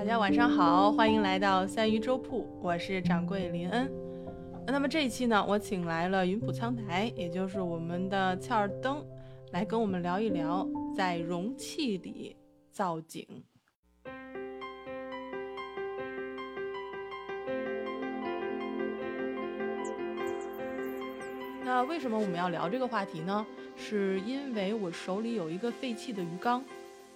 大家晚上好，欢迎来到三鱼粥铺，我是掌柜林恩。那么这一期呢，我请来了云浦苍台，也就是我们的俏儿灯，来跟我们聊一聊在容器里造景。那为什么我们要聊这个话题呢？是因为我手里有一个废弃的鱼缸，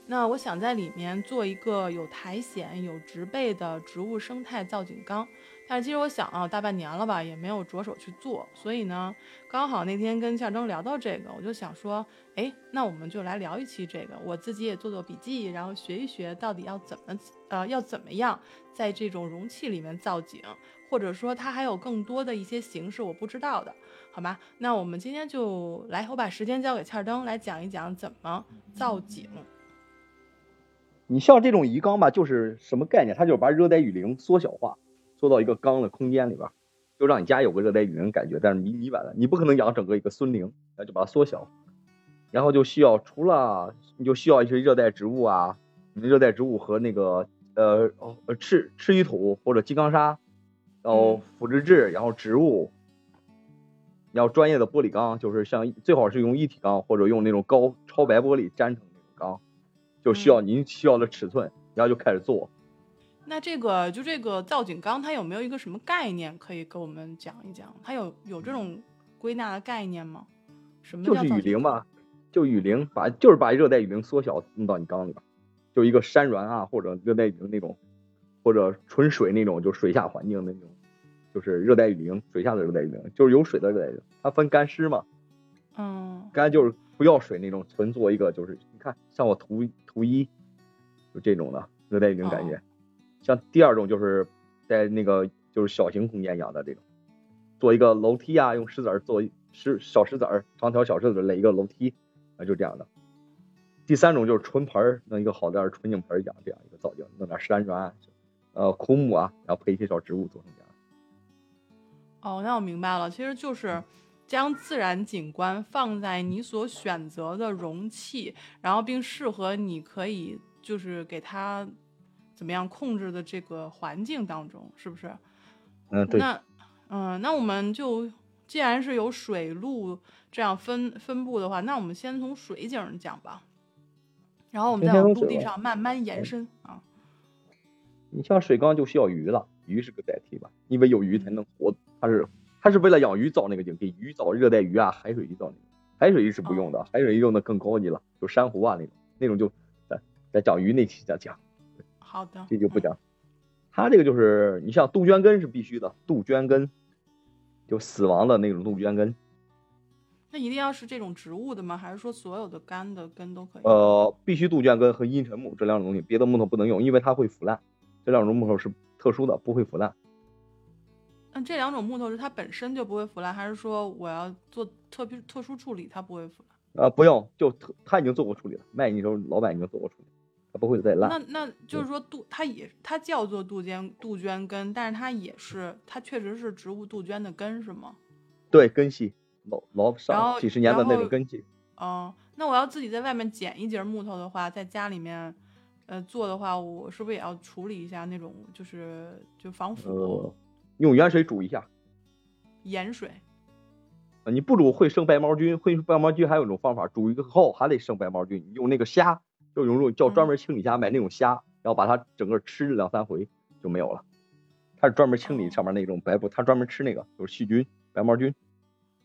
那我想在里面做一个有苔藓、有植被的植物生态造景缸。但是其实我想啊，大半年了吧，也没有着手去做。所以呢，刚好那天跟夏征聊到这个，我就想说，哎，那我们就来聊一期这个，我自己也做做笔记，然后学一学到底要怎么，呃，要怎么样在这种容器里面造景，或者说它还有更多的一些形式我不知道的，好吧？那我们今天就来，我把时间交给欠灯来讲一讲怎么造景。你像这种鱼缸吧，就是什么概念？它就是把热带雨林缩小化。缩到一个缸的空间里边，就让你家有个热带雨林感觉，但是迷你版的，你不可能养整个一个森林，那就把它缩小，然后就需要除了你就需要一些热带植物啊，热带植物和那个呃呃赤赤鱼土或者金刚砂，然后腐殖质，然后植物，然后专业的玻璃缸，就是像最好是用一体缸或者用那种高超白玻璃粘成那种缸，就需要您需要的尺寸，然后就开始做。那这个就这个造景缸，它有没有一个什么概念可以给我们讲一讲？它有有这种归纳的概念吗？什么就是雨林嘛，就雨林，把就是把热带雨林缩小弄到你缸里边，就一个山峦啊，或者热带雨林那种，或者纯水那种，就水下环境那种，就是热带雨林，水下的热带雨林，就是有水的热带雨林，它分干湿嘛。嗯。干就是不要水那种，纯做一个就是你看，像我图图一，就这种的热带雨林感觉。像第二种就是在那个就是小型空间养的这种，做一个楼梯啊，用石子儿做石小石子儿，长条小石子垒一个楼梯啊，就这样的。第三种就是纯盆儿，弄一个好点儿纯净盆养这样一个造景，弄点山峦，呃，枯木啊，然后配一些小植物做成这样。哦，那我明白了，其实就是将自然景观放在你所选择的容器，然后并适合你可以就是给它。怎么样控制的这个环境当中，是不是？嗯，对。那，嗯，那我们就既然是有水路这样分分布的话，那我们先从水景讲吧，然后我们再往陆地上慢慢延伸啊。你像水缸就需要鱼了，鱼是个载体吧？因为有鱼才能活，它是它是为了养鱼造那个景，给鱼造热带鱼啊，海水鱼造那个。海水鱼是不用的，海水鱼用的更高级了，就珊瑚啊那种，那种就在在讲鱼那期再讲。好的，这就不讲。它这个就是你像杜鹃根是必须的，杜鹃根就死亡的那种杜鹃根。那一定要是这种植物的吗？还是说所有的干的根都可以？呃，必须杜鹃根和阴沉木这两种东西，别的木头不能用，因为它会腐烂。这两种木头是特殊的，不会腐烂。那这两种木头是它本身就不会腐烂，还是说我要做特别特殊处理它不会腐烂？呃，不用，就特他已经做过处理了，卖你的时候老板已经做过处理。它不会再烂。那那就是说杜它也它叫做杜鹃杜鹃根，但是它也是它确实是植物杜鹃的根是吗？对，根系老老上几十年的那种根系。哦，那我要自己在外面捡一截木头的话，在家里面呃做的话，我是不是也要处理一下那种就是就防腐？用盐水煮一下。盐水。你不煮会生白毛菌，会生白毛菌还有一种方法，煮一个后还得生白毛菌，用那个虾。就用用叫专门清理虾买那种虾，然后把它整个吃两三回就没有了。它是专门清理上面那种白布，它专门吃那个就是细菌白毛菌。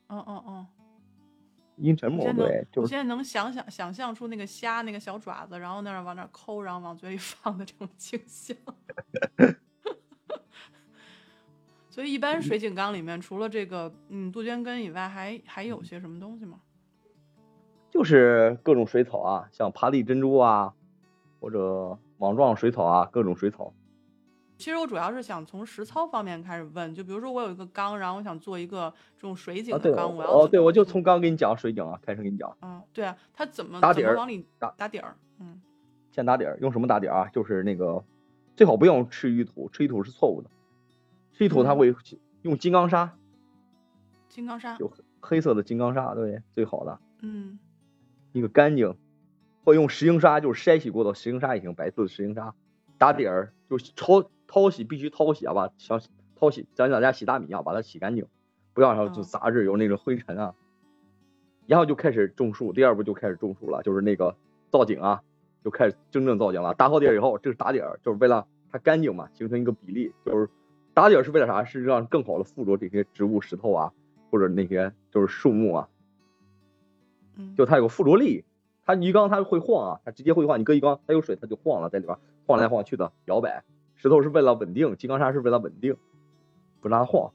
哦哦哦，阴沉木对，就是。我现在能想想想象出那个虾那个小爪子，然后那儿往那抠，然后往嘴里放的这种景象。所以一般水井缸里面除了这个嗯杜鹃根以外，还还有些什么东西吗？就是各种水草啊，像爬地珍珠啊，或者网状水草啊，各种水草。其实我主要是想从实操方面开始问，就比如说我有一个缸，然后我想做一个这种水井的缸，我要哦，对，我就从刚给你讲水井啊，开始给你讲。嗯，对啊，它怎么打底儿？往里打打底儿？嗯，先打底儿，用什么打底儿啊？就是那个最好不用赤鱼土，赤鱼土是错误的。赤鱼土它会用金刚砂。金刚砂。就黑色的金刚砂，对，最好的。嗯。一个干净，或用石英砂，就是筛洗过的石英砂也行，白色的石英砂打底儿，就淘淘洗必须淘洗啊，把像淘洗咱咱家洗大米一样，把它洗干净，不要让就杂质有那种灰尘啊。然后就开始种树，第二步就开始种树了，就是那个造景啊，就开始真正造景了。打好底儿以后，这是打底儿，就是为了它干净嘛，形成一个比例。就是打底儿是为了啥？是让更好的附着这些植物、石头啊，或者那些就是树木啊。就它有个附着力，它鱼缸它会晃啊，它直接会晃。你搁鱼缸，它有水，它就晃了，在里边晃来晃去的摇摆。石头是为了稳定，金刚砂是为了稳定，不让它晃。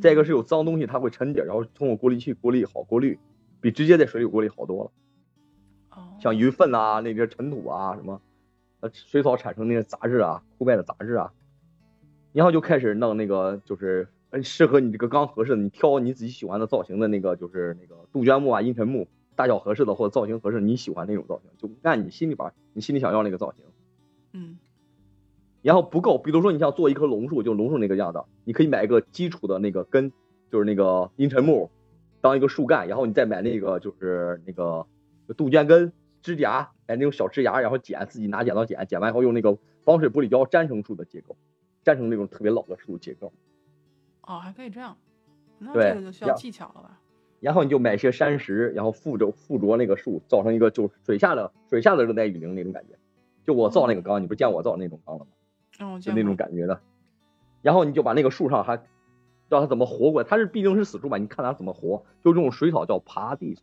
再一个是有脏东西，它会沉底，然后通过过滤器过滤好过滤，比直接在水里过滤好多了。像鱼粪啊，那些尘土啊，什么，呃，水草产生那些杂质啊，枯败的杂质啊，然后就开始弄那个，就是适合你这个刚合适的，你挑你自己喜欢的造型的那个，就是那个杜鹃木啊、阴沉木，大小合适的或者造型合适，你喜欢那种造型，就按你心里边你心里想要那个造型。嗯。然后不够，比如说你想做一棵龙树，就龙树那个样子，你可以买一个基础的那个根，就是那个阴沉木，当一个树干，然后你再买那个就是那个杜鹃根枝芽，买那种小枝芽，然后剪，自己拿剪刀剪，剪完以后用那个防水玻璃胶粘成树的结构，粘成那种特别老的树结构。哦，还可以这样，那这个就需要技巧了吧？然后你就买些山石，然后附着附着那个树，造成一个就是水下的水下的热带雨林那种感觉。就我造那个缸，你不见我造那种缸了吗？就那种感觉的，然后你就把那个树上还叫它怎么活过来？它是毕竟是死树嘛，你看它怎么活？就这种水草叫爬地，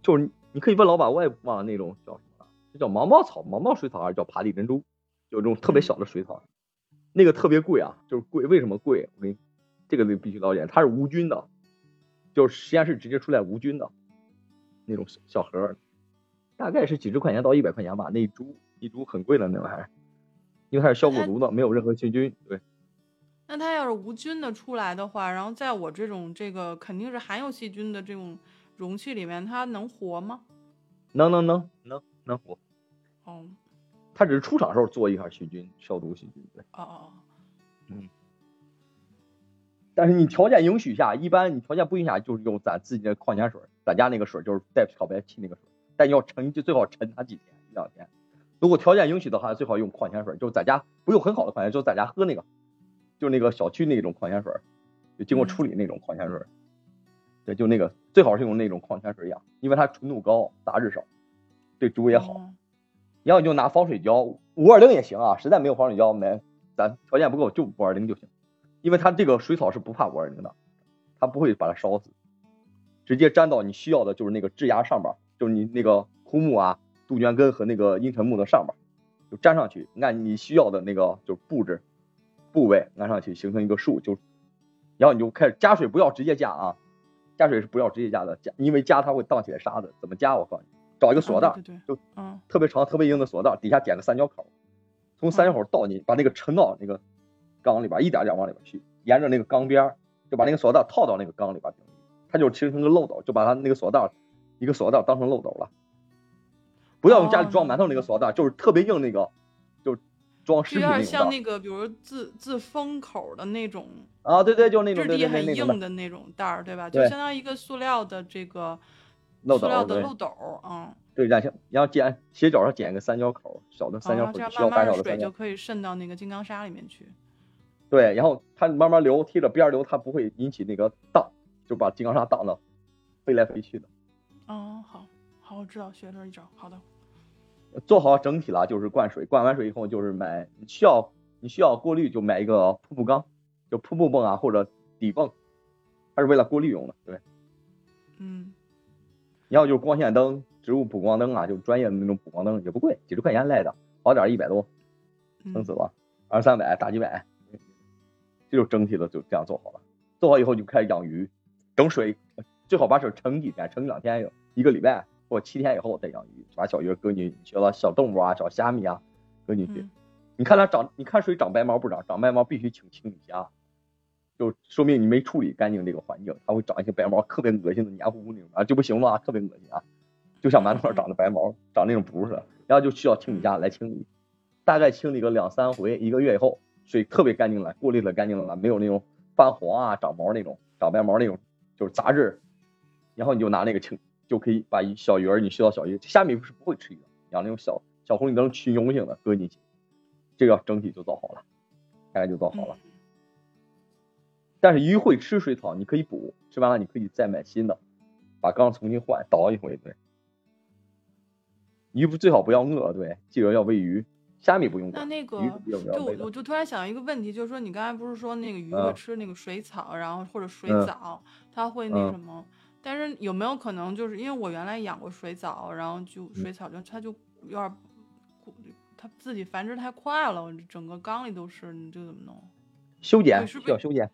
就是你可以问老板，我也忘了那种叫什么，就叫毛毛草、毛毛水草还是叫爬地珍珠？就这种特别小的水草，那个特别贵啊，就是贵。为什么贵？我给你这个得必须了解，它是无菌的，就是实验室直接出来无菌的那种小盒，大概是几十块钱到一百块钱吧，那一株一株很贵的那玩意儿。因为它是消过毒的，没有任何细菌。对。那它要是无菌的出来的话，然后在我这种这个肯定是含有细菌的这种容器里面，它能活吗？能能能能能活。哦。它只是出厂时候做一下细菌消毒细菌。对。哦哦哦。嗯。但是你条件允许下，一般你条件不允许下，就是用咱自己的矿泉水，咱家那个水就是带漂白剂那个水，但你要沉就最好沉它几天一两天。如果条件允许的话，最好用矿泉水，就是在家不用很好的矿泉水，就在家喝那个，就那个小区那种矿泉水，就经过处理那种矿泉水。对，就那个最好是用那种矿泉水养，因为它纯度高，杂质少，对植物也好。然然后你就拿防水胶，五二零也行啊，实在没有防水胶，没咱条件不够就五二零就行，因为它这个水草是不怕五二零的，它不会把它烧死，直接粘到你需要的就是那个枝芽上边，就是你那个枯木啊。杜鹃根和那个阴沉木的上边，就粘上去，按你需要的那个就是布置部位安上去，形成一个树。就，然后你就开始加水，不要直接加啊，加水是不要直接加的，加因为加它会荡起来沙子。怎么加？我告诉你，找一个锁袋，就嗯，特别长、特别硬的锁袋，底下点个三角口，从三角口倒进，把那个沉到那个缸里边，一点点往里边去，沿着那个缸边，就把那个锁袋套到那个缸里边，它就形成个漏斗，就把它那个锁袋一个锁袋当成漏斗了。不要用家里装馒头那个锁袋，就是特别硬那个，就是装食品。有点像那个，比如自自封口的那种啊，对对，就那种质地很硬的那种袋儿，对吧？就相当于一个塑料的这个漏斗，塑料的漏斗，嗯。对，然后然后剪斜角上剪一个三角口，小的三角口，需要大小的水就可以渗到那个金刚砂里面去。对，然后它慢慢流，贴着边流，它不会引起那个荡，就把金刚砂荡的飞来飞去的。哦，好，好，我知道，学了一招，好的。做好整体了，就是灌水，灌完水以后就是买需要你需要过滤就买一个瀑布缸，就瀑布泵啊或者底泵，它是为了过滤用的，对。嗯。然后就是光线灯，植物补光灯啊，就专业的那种补光灯，也不贵，几十块钱来的，好点一百多，撑死了，二三百大几百，这就整体的就这样做好了。做好以后就开始养鱼，等水最好把水盛几天，盛两天有一个礼拜。或七天以后再养鱼，把小鱼搁进去，学了小动物啊，小虾米啊，搁进去。你看它长，你看水长白毛不长？长白毛必须请清理下，就说明你没处理干净这个环境，它会长一些白毛，特别恶心的黏糊糊那种啊，就不行了，特别恶心啊，就像馒头上长的白毛，长那种脯似的，然后就需要清理下来清理，大概清理个两三回，一个月以后，水特别干净了，过滤的干净了，没有那种泛黄啊、长毛那种、长白毛那种，就是杂质，然后你就拿那个清。就可以把小鱼儿，你需要小鱼，虾米是不会吃鱼，养那种小小红绿灯群雄性的搁进去，这个整体就造好了，大概就造好了。但是鱼会吃水草，你可以补，吃完了你可以再买新的，把缸重新换，倒一回，对。鱼不最好不要饿，对，记得要喂鱼。虾米不用管，那那个就喂的？我就突然想到一个问题，就是说你刚才不是说那个鱼嗯会吃那个水草，然后或者水嗯藻，它会那嗯什么？但是有没有可能就是因为我原来养过水藻，然后就嗯水草就它就有点儿，它自己繁殖太快了，整个缸里都是，你这怎么弄？修剪要修剪，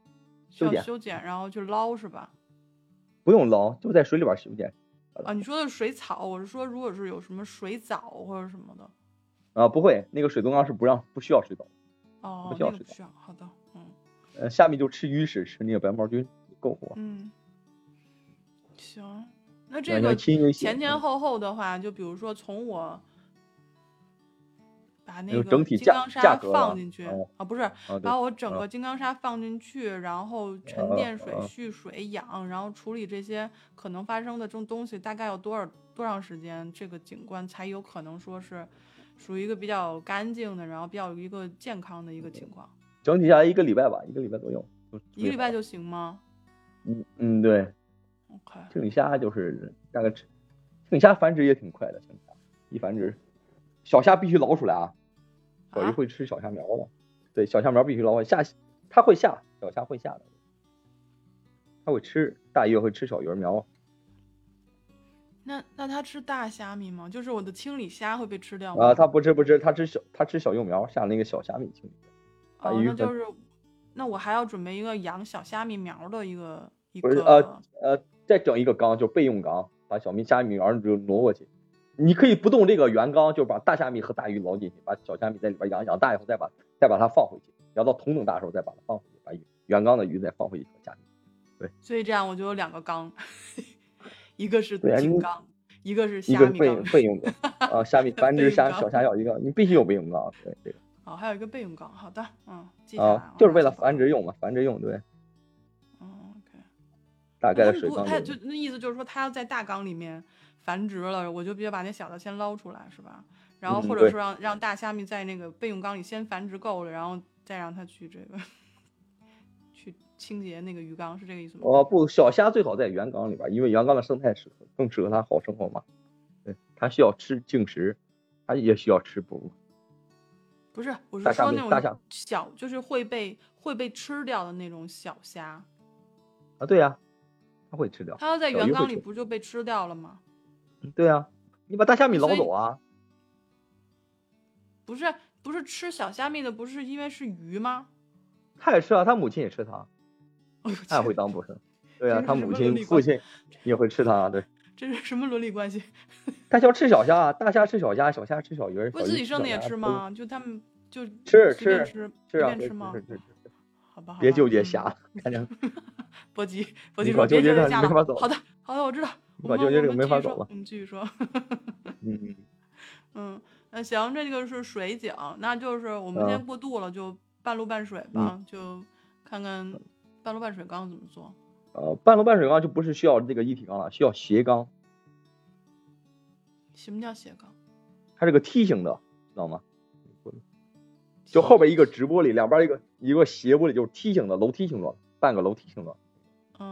修剪修剪，然后去捞是吧？不用捞，就在水里边修剪啊，你说的是水草，我是说如果是有什么水藻或者什么的，啊。不会，那个水族缸是不让不需要水藻，哦不，需要水藻那个不需要，好的，嗯呃，下面就吃鱼食，吃那个白毛菌够活。嗯，行，那这个前前后后的话，就比如说从我把那个金刚砂放进去哦啊，不是啊，把我整啊个金刚砂放进去，然后沉呃淀水、呃蓄水、养，然后处理这些可能发生的这种东西，大概要多少多长时间，这个景观才有可能说是属于一个比较干净的，然后比较一个健康的一个情况？整体下来一个礼拜吧，一个礼拜左右。一个礼拜就就行吗嗯嗯对，？OK，青鲤虾就是大概吃，青鲤虾繁殖也挺快的，青鲤虾一繁殖，小虾必须捞出来啊，小鱼啊会吃小虾苗的，对，小虾苗必须捞下，它会下，小虾会下的，它会吃，大鱼也会吃小鱼儿苗，那那它吃大虾米吗？就是我的青鲤虾会被吃掉吗？啊，它不吃不吃，它吃小它吃小幼苗，下那个小虾米青鲤虾，大哦，那就是，那我还要准备一个养小虾米苗的一个一个不是呃呃，再整一个缸，就备用缸，把小米虾米苗就挪过去。你可以不动这个原缸，就把大虾米和大鱼捞进去，把小虾米在里边养，养大以后再把再把它放回去，养到同等大的时候再把它放回去，把原缸的鱼再放回去和虾米。所以这样我就有两个缸，一个是金缸，一个是虾米缸，备用的啊，虾米 繁殖虾小虾要一个，你必须有备用缸，对这个哦，还有一个备用缸。好的，嗯，记下来啊，就是为了繁殖用嘛，繁殖用对，嗯，OK。大概的水缸有它就那意思就是说，它要在大缸里面繁殖了，我就必须把那小的先捞出来，是吧？然后或者说让让大虾米在那个备用缸里先繁殖够了，然后再让它去这个去清洁那个鱼缸，是这个意思吗？哦不，小虾最好在原缸里边，因为原缸的生态适合更适合它好生活嘛。对，它需要吃净食，它也需要吃哺乳。不是，我是说那种小，就是会被会被吃掉的那种小虾，啊，对呀、它会吃掉。它要在原缸里不就被吃掉了吗？对啊、你把大虾米捞走啊，不是，不是吃小虾米的，不是因为是鱼吗？他也吃啊，他母亲也吃它，哎呦它也会当捕食。对啊，他母亲、父亲也会吃它。对，这是什么伦理关系？大虾吃小虾，大虾吃小虾，小虾吃小鱼儿，不自己生的也吃？吗？就他们就吃吃吃吃吗吃？吃吃吃，好吧，别纠结虾，看见 波吉，波你吉说别老纠结这虾了好的，好的，我知道。我们你老纠结这个没法走了我们继续说。嗯，嗯，那行，这个是水井，那就是我们嗯先过渡了，就半路半水吧，就看看半路半水缸怎么做。呃，半路半水缸就不是需要这个一体缸了，需要斜缸，什么叫斜缸？它是个梯形的，知道吗？就后边一个直玻璃，两边一个一个斜玻璃，就是梯形的楼梯形状，半个楼梯形状，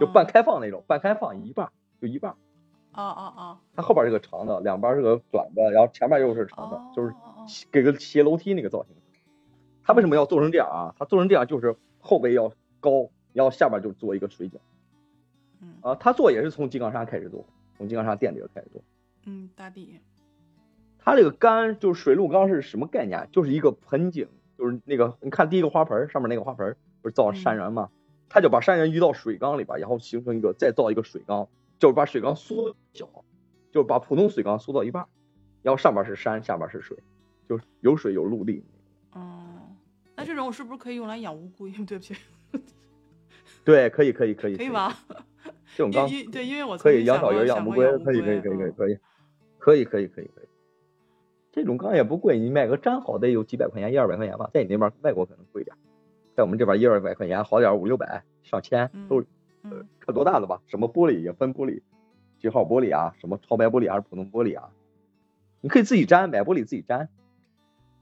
就半嗯开放那种，半开放一半就一半儿。啊啊啊！它后边是个长的，两边是个短的，然后前面又是长的，就是哦哦哦给个斜楼梯那个造型。它为什么要做成这样啊？它做成这样就是后背要高，然后下边就做一个水井嗯啊。他做也是从金刚砂开始做，从金刚砂垫底儿开始做。嗯，打底。它这个缸就是水陆缸是什么概念啊？就是一个盆景，就是那个你看第一个花盆上面那个花盆不是造山人吗？他就把山人移到水缸里边，然后形成一个再造一个水缸，就是把水缸缩小，就是把普通水缸缩到一半，然后上边是山，下边是水，就是有水有陆地。嗯，那这种是不是可以用来养乌龟？对不起，对，可以可以可以可以？吧？这种缸对，因为我可以养小鱼养乌龟，可以可以可以可以嗯可以，可以可以 可以可以。这种缸也不贵，你买个粘好得有几百块钱，一二百块钱吧，在你那边外国可能贵点，在我们这边一二百块钱，好点五六百、上千都是。嗯看多大的吧？什么玻璃也分玻璃，几号玻璃啊？什么超白玻璃还是普通玻璃啊？你可以自己粘，买玻璃自己粘。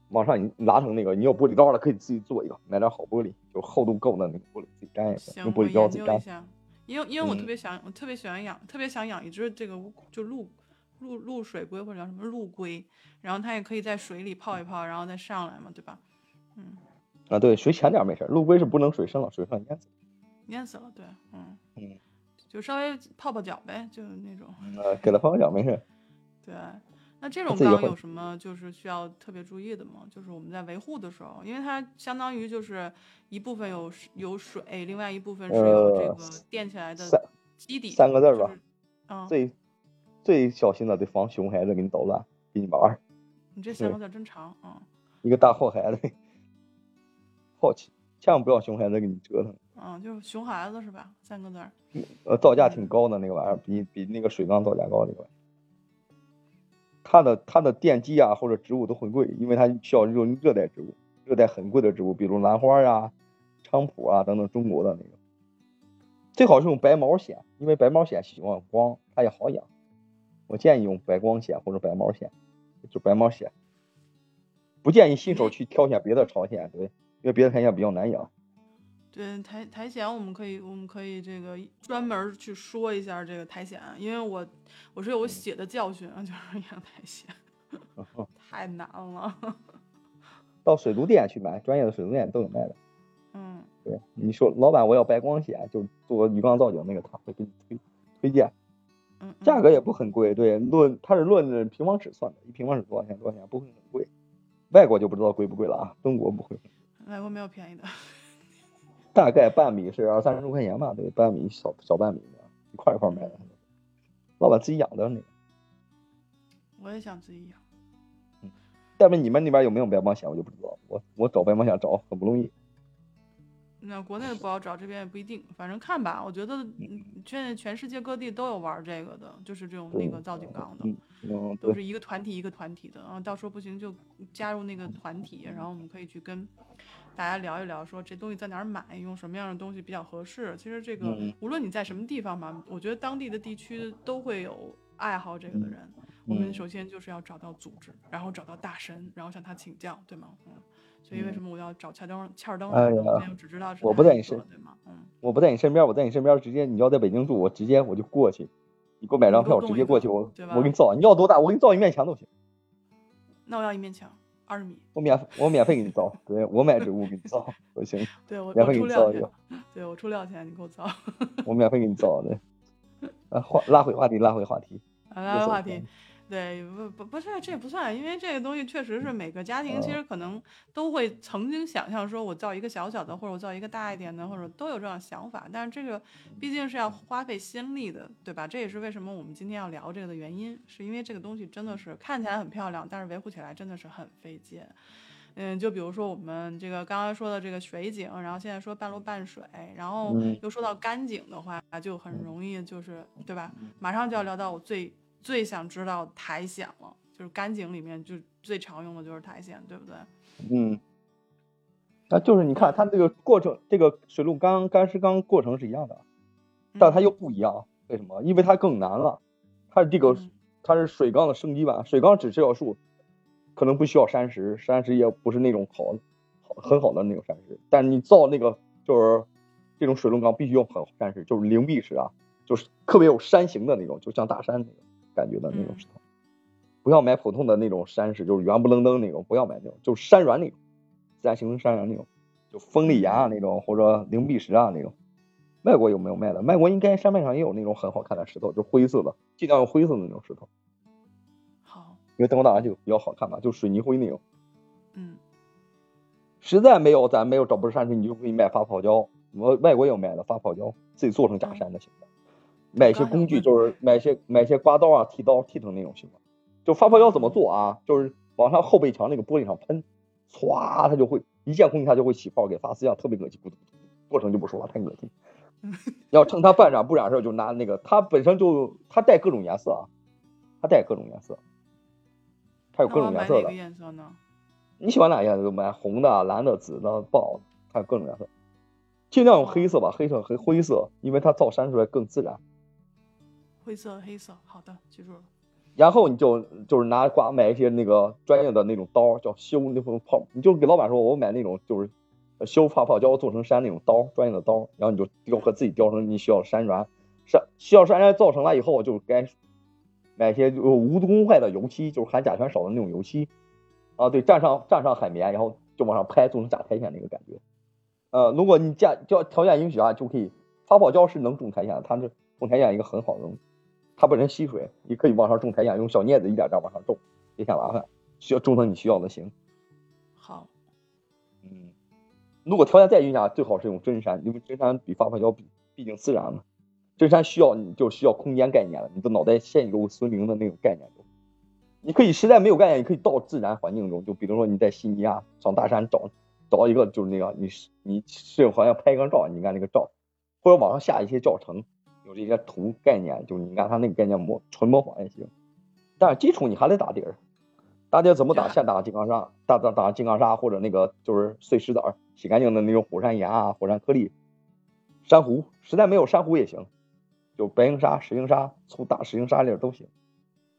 往上你拉成那个，你有玻璃刀了，可以自己做一个，买点好玻璃，就厚度够的那个玻璃，自己粘一下，行，用玻璃胶自己粘。因为因为我特嗯别想，我特别喜欢养，特别想养一只这个乌就陆陆陆水龟或者叫什么陆龟，然后它也可以在水里泡一泡，然后再上来嘛，对吧？嗯，啊，对，水浅点没事儿，陆龟是不能水深了，水上淹死。淹死了，对，嗯嗯，就稍微泡泡脚呗，就那种。呃，给他泡泡脚没事。对，那这种缸有什么就是需要特别注意的吗？就是我们在维护的时候，因为它相当于就是一部分有有水，另外一部分是有这呃个垫起来的三基底，三个字儿吧就是。嗯，最最小心的得防熊孩子给你捣乱，给你玩儿，你这三个字真长，嗯一个大祸孩子，好奇，千万不要熊孩子给你折腾。嗯，就是熊孩子是吧？三个字。呃，造价挺高的那个玩意儿，比比那个水缸造价高。这个玩意儿，它的它的电机啊或者植物都很贵，因为它需要用热带植物，热带很贵的植物，比如兰花啊、菖蒲啊等等中国的那个。最好是用白毛藓，因为白毛藓喜欢光，它也好养。我建议用白光藓或者白毛藓，就白毛藓。不建议新手去挑选别的朝鲜，对，因为别的朝鲜比较难养。对苔苔藓，我们可以我们可以这个专门去说一下这个苔藓，因为我我是有血的教训啊，就是养苔藓 太难了。到水族店去买，专业的水族店都有卖的。嗯，对，你说老板我要白光藓，就做鱼缸造景那个，他会给你推推荐，嗯，嗯价格也不很贵，对，论它是论平方尺算的，一平方尺多少钱多少钱，不会很贵。外国就不知道贵不贵了啊，中国不会，外国没有便宜的。大概半米是二三十块钱吧，对，半米小小半米的，一块一块卖的。老板自己养的那个，我也想自己养。嗯但是你们那边有没有白毛藓我就不知道，我我找白毛藓找很不容易。那国内的不好找，这边也不一定，反正看吧。我觉得嗯现在全世界各地都有玩这个的，就是这种那个造景缸的。都是一个团体一个团体的，然后到时候不行就加入那个团体，然后我们可以去跟大家聊一聊，说这东西在哪儿买，用什么样的东西比较合适。其实这个嗯无论你在什么地方吧，我觉得当地的地区都会有爱好这个的人。我们嗯首先就是要找到组织，然后找到大神，然后向他请教，对吗？嗯。所以为什么我要找欠灯欠儿灯？哎呀我不在你身对吗？嗯。我不在你身边，我在你身边，直接你要在北京住，我直接我就过去，你给我买张票，我直接过去，我对吧我给你造，你要多大，我给你造一面墙都行，那我要一面墙，二十米。我免费我免费给你造，对我买植物给你造我行，对我免费给你造一个，，对我出料钱，你给我造。我免费给你造的。啊，话拉回话题，拉回话题，啊，来个话题对，不不不是，这也不算，因为这个东西确实是每个家庭其嗯实可能都会曾经想象说，我造一个小小的，或者我造一个大一点的，或者都有这样想法，但是这个毕竟是要花费心力的，对吧？这也是为什么我们今天要聊这个的原因，是因为这个东西真的是看起来很漂亮，但是维护起来真的是很费劲。嗯，就比如说我们这个刚刚说的这个水井，然后现在说半路半水，然后嗯又说到干井的话，就很容易就是对吧？马上就要聊到我最最想知道苔藓了，就是干井里面就最常用的就是苔藓，对不对？嗯，啊，就是你看它这个过程，这个水陆缸、干湿缸过程是一样的，但它又不一样，为什么？因为它更难了，它是这个嗯它是水缸的升级版，水缸只需要树，可能不需要山石，山石也不是那种好好很好的那种山石，但你造那个就是这种水陆缸必须用很好山石，就是灵璧石啊，就是特别有山形的那种，就像大山那种感觉的那种嗯石头。不要买普通的那种山石，就是圆不愣登那种，不要买那种，就是山软那种，自然形成山峦那种，就锋利岩啊那种，或者灵璧石啊那种。外国有没有卖的？外国应该山脉上也有那种很好看的石头，就灰色的，尽量用灰色的那种石头，好，因为灯光大就比较好看嘛，就水泥灰那种。嗯实在没有，咱没有找不着山石，你就可以买发泡胶。我外国有卖的发泡胶，自己做成假山的形状。买一些工具，就是买些买些刮刀啊、剃刀剃成那种形状。就发泡胶怎么做啊？就是往上后背墙那个玻璃上喷，唰，它就会一见空气它就会起泡，给发丝一样，特别恶心。过程就不说了，太恶心。要趁它半染不染时候，就拿那个，它本身就它带各种颜色啊，它带各种颜色，它有各种颜色的？你喜欢哪颜色就买，红的、蓝的、紫的、豹的，它有各种颜色。尽量用黑色吧，黑色和灰色，因为它造山出来更自然。灰色、黑色，好的，记住了。然后你就就是拿刮买一些那个专业的那种刀，叫修那种泡，你就给老板说，我买那种就是修发泡胶做成山那种刀，专业的刀，然后你就雕和自己雕成你需要的山砖，山需要山砖造成了以后，就该买一些就无公害的油漆，就是含甲醛少的那种油漆，啊，对，蘸上蘸上海绵，然后就往上拍，做成假苔藓那个感觉。呃，如果你家条条件允许啊，就可以发泡胶是能种苔藓的，它是种苔藓一个很好的东西。它本身吸水，你可以往上种苔藓，用小镊子一点点往上种，别嫌麻烦，需要种成你需要的型。好，嗯，如果条件再允许，最好是用真山，因为真山比发泡胶比毕竟自然嘛。真山需要你就需要空间概念了，你的脑袋陷入森林的那种概念中。你可以实在没有概念，你可以到自然环境中，就比如说你在悉尼啊，上大山找找一个就是那个你你摄影好像拍一张照，你看那个照，或者网上下一些教程。有这些图概念，就是你按他那个概念模纯模仿也行，但是基础你还得打底儿。打底怎么打？先打金刚砂，打打打金刚砂或者那个就是碎石子儿，洗干净的那种火山岩啊、火山颗粒、珊瑚，实在没有珊瑚也行，就白英砂、石英砂、粗大石英砂粒都行。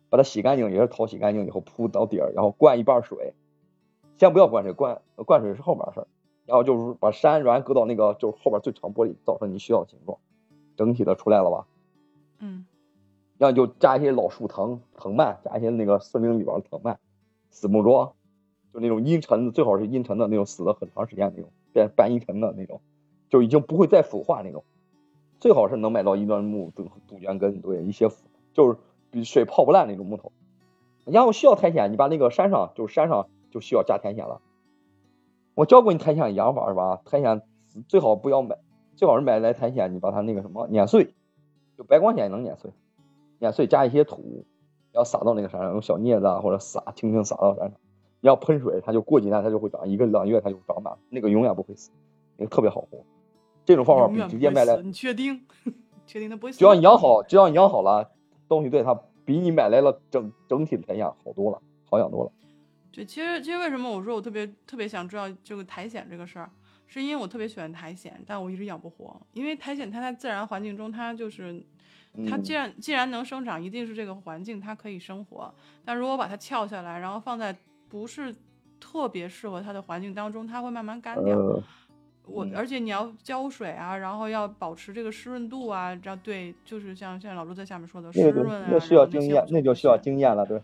把它洗干净，也是淘洗干净以后铺到底儿，然后灌一半水，先不要灌水，灌灌水是后面事儿。然后就是把山峦搁到那个就是后边最长玻璃，造成你需要的形状。整体的出来了吧？嗯，然后就加一些老树藤藤蔓，加一些那个森林里边的藤蔓，死木桩，就那种阴沉的，最好是阴沉的那种，死了很长时间那种，变半阴沉的那种，就已经不会再腐化那种。最好是能买到一段木杜杜鹃根，对，一些就是比水泡不烂那种木头。然后需要苔藓，你把那个山上就是山上就需要加苔藓了。我教过你苔藓养法是吧？苔藓最好不要买。最好是买来苔藓，你把它那个什么碾碎，就白光藓也能碾碎，碾碎加一些土，要撒到那个山上，用小镊子啊或者撒，轻轻撒到山上，你要喷水，它就过几天它就会长，一个两个月它就长满，那个永远不会死，那个特别好活。这种方法比直接买来，你确定？确定它不会死？只要你养好，只要你养好了，东西对它比你买来了整整体的苔藓好多了，好养多了。对，其实其实为什么我说我特别特别想知道这个苔藓这个事儿？是因为我特别喜欢苔藓，但我一直养不活。因为苔藓它在自然环境中，它就是它既然既然能生长，一定是这个环境它可以生活。但如果把它撬下来，然后放在不是特别适合它的环境当中，它会慢慢干掉。我而且你要浇水啊，然后要保持这个湿润度啊，这样对，就是像现在老朱在下面说的湿润啊，那需要经验，那就需要经验了，对。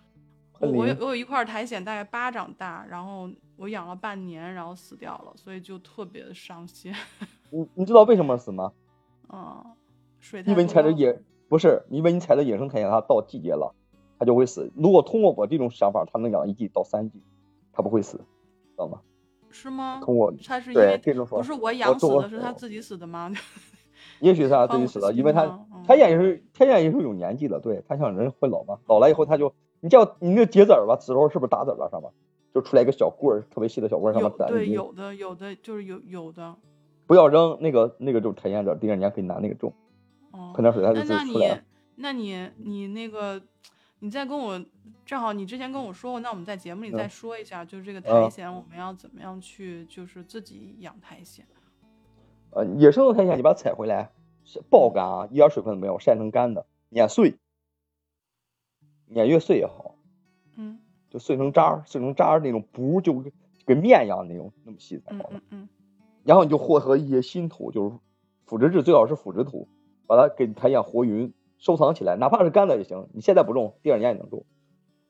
我我有一块苔藓，大概巴掌大，然后。我养了半年，然后死掉了，所以就特别的伤心。你你知道为什么死吗？嗯，水因为你采的野不是，因为你采的野生苔藓，它到季节了，它就会死。如果通过我这种想法，它能养一季到三季，它不会死，知道吗？是吗？通过它是因为这种不是我养死的，是它自己死的吗？也许是它自己死的，因为它苔藓也是苔藓也是有年纪的，对，它像人会老嘛，老了以后它就你叫你那结籽儿吧，时候是不是打籽了上面？就出来一个小棍儿，特别细的小棍儿，上面攒对，有的有的就是有有的。不要扔那个那个就是苔藓籽，第二年可以拿那个种。哦。喷点水它就出来了。那你你那个，你再跟我，正好你之前跟我说过，那我们在节目里再说一下，就是这个苔藓我们要怎么样去，就是自己养苔藓。呃，野生的苔藓你把它采回来，爆干啊，一点水分都没有，晒成干的，碾碎，碾越碎越好。嗯。就碎成渣儿，碎成渣儿那种不就跟面一样那种那么细才好。嗯嗯。然后你就混合一些新土，就是腐殖质，最好是腐殖土，把它给苔藓活匀，收藏起来，哪怕是干的也行。你现在不种，第二年也能种。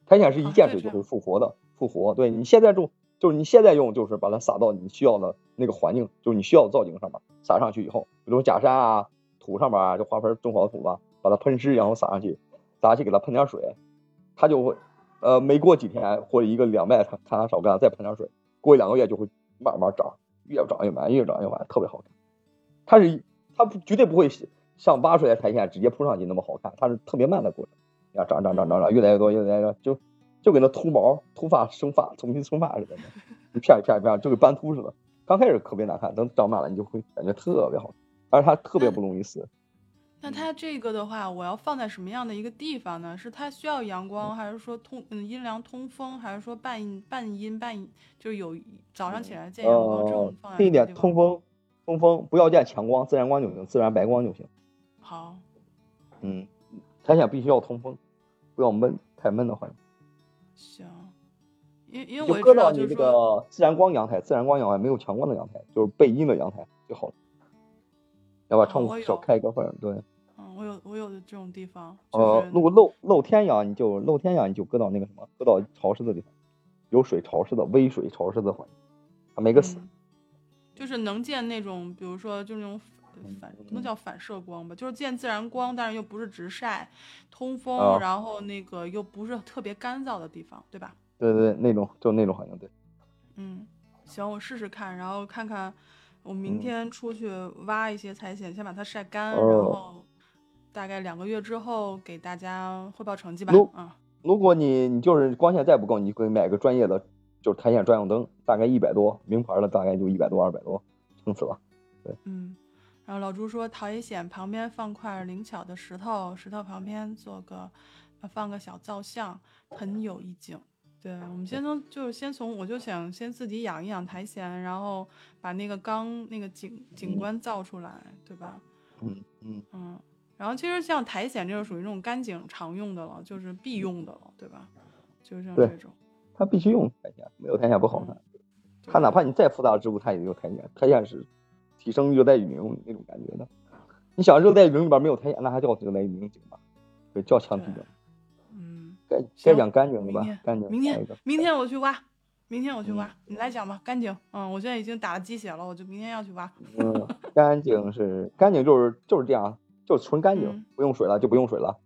苔藓是一见水就会复活的，复活。对你现在种，就是你现在用，就是把它撒到你需要的那个环境，就是你需要的造景上面，撒上去以后，比如假山啊、土上面啊，就花盆种好的土吧，把它喷湿，然后撒上去，撒上去给它喷点水，它就会。呃，没过几天或者一个两麦，它它少干，再喷点水，过一两个月就会慢慢长，越长越满，越长越满，特别好看。它是它绝对不会像挖出来苔藓直接铺上去那么好看，它是特别慢的过程，要长长长长长，越来越多，越来越多，就就跟那秃毛、秃发生发、重新生发似的，一片一片一片，就跟斑秃似的。刚开始特别难看，等长满了，你就会感觉特别好看，而且它特别不容易死。那它这个的话，我要放在什么样的一个地方呢？是它需要阳光，还是说通嗯阴凉通风，还是说半半阴半就是有早上起来见阳光这种放一点通风，通风不要见强光，自然光就行，自然白光就行。好。嗯，苔藓必须要通风，不要闷。太闷的环境。行，因因为我知道，你这就是说，个自然光阳台，自然光阳台没有强光的阳台，就是背阴的阳台就好了。要把窗户少开一个缝儿，对。嗯，我有我有的这种地方，就呃，是如果露露天阳，你就露天阳，你就搁到那个什么，搁到潮湿的地方，有水潮湿的、微水潮湿的环境，它没个死。嗯就是能见那种，比如说就那种反反不能嗯叫反射光吧，就是见自然光，但是又不是直晒，通风，啊然后那个又不是特别干燥的地方，对吧？对对对，那种就那种环境，对。嗯，行，我试试看，然后看看我明嗯天出去挖一些苔藓，先把它晒干，哦然后大概两个月之后给大家汇报成绩吧如。嗯，如果你你就是光线再不够，你可以买个专业的，就是苔藓专用灯，大概一百多，名牌的大概就一百多、二百多，撑死了。对嗯，然后老朱说，陶冶藓旁边放块灵巧的石头，石头旁边做个呃放个小造像，很有意境。对，我们先从就是先从，我就想先自己养一养苔藓，然后把那个缸那个景景嗯观造出来，对吧？嗯嗯，嗯，然后其实像苔藓这个属于那种干景常用的了，就是必用的了，对吧？就是像这种，它必须用苔藓，没有苔藓不好看。它哪怕你再复杂的植物，它也有苔藓，苔藓是提升热带雨林那种感觉的。你想热带雨林里边没有苔藓，那还叫热带雨林景吗？对，叫强提对景。嗯，该行该讲干净的吧？干净。明天明天我去挖，明天我去嗯挖，你来讲吧，干净。嗯，我现在已经打了鸡血了，我就明天要去挖。嗯，干净是干净，就是就是这样，就是纯干净，嗯不用水了就不用水了，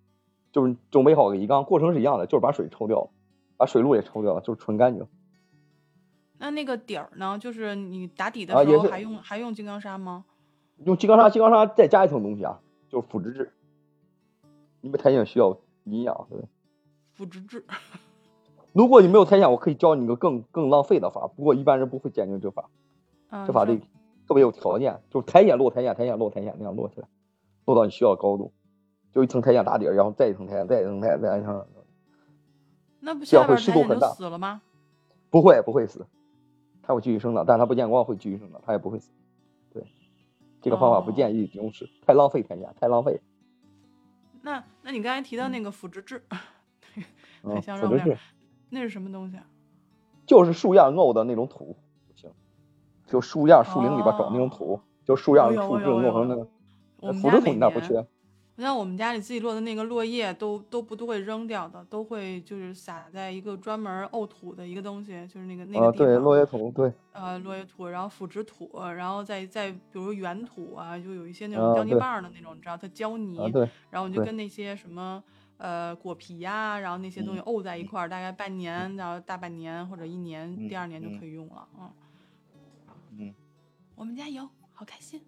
就是准备好个鱼缸，过程是一样的，就是把水抽掉，把水路也抽掉，就是纯干净。那那个底儿呢？就是你打底的时候还用还用金刚砂吗？用金刚砂，金刚砂再加一层东西啊，就是腐殖质，因为苔藓需要营养，对不对？腐殖质。如果你没有苔藓，我可以教你一个更更浪费的法，不过一般人不会讲究这法，嗯，这法得特别有条件，就是苔藓落苔藓，苔藓落苔藓那样落起来，落到你需要的高度，就一层苔藓打底儿，然后再一层苔藓，再一层苔藓，再一层，那不这样会下边苔藓就湿度很大死了吗？不会不会死，它会继续生长，但它不见光会继续生长，它也不会死。对，这个方法不哦建议使用时，太浪费苔藓，太浪费。那那你刚才提到那个腐殖质，嗯，很像肉链腐殖质那是什么东西啊？就是树叶沤的那种土就行，就树叶树林里边找那种土，就树叶我有树枝我有我有弄成那个我们家每年。像我们家里自己落的那个落叶都都不都会扔掉的，都会就是撒在一个专门沤土的一个东西，就是那个那个地方。对落叶土，对，呃，落叶土，然后腐殖土，然后再再比如原土啊，就有一些那种胶泥棒的那种，你知道它胶泥，啊，对，然后我就跟那些什么呃果皮呀、然后那些东西嗯沤在一块儿，大概半年，然后大半年或者一年，第嗯二年就嗯可以用了。嗯，嗯，我们家有，好开心。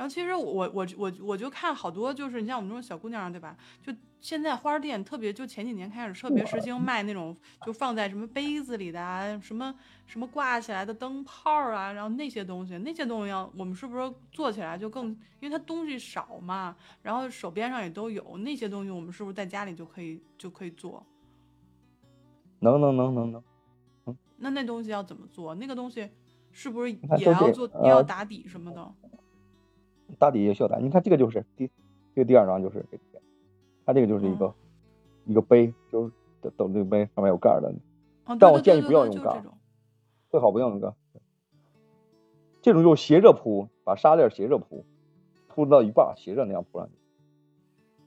然后其实我我我我就看好多，就是你像我们这种小姑娘，对吧？就现在花店特别，就前几年开始特别时兴卖那种，就放在什么杯子里的啊，什么什么挂起来的灯泡啊，然后那些东西，那些东西要我们是不是做起来就更，因为它东西少嘛，然后手边上也都有那些东西，我们是不是在家里就可以就可以做？能能能能能，那那东西要怎么做？那个东西是不是也要做，也要呃打底什么的？打底也需要打。你看这个就是第这个第二张就是这个，它这个就是一个、一个杯，就是等这个杯上面有盖儿的，哦，但对对我建议不要用杠这种。最好不用那个。这种就斜着铺，把纱链斜着铺，铺到一半斜着那样铺上去。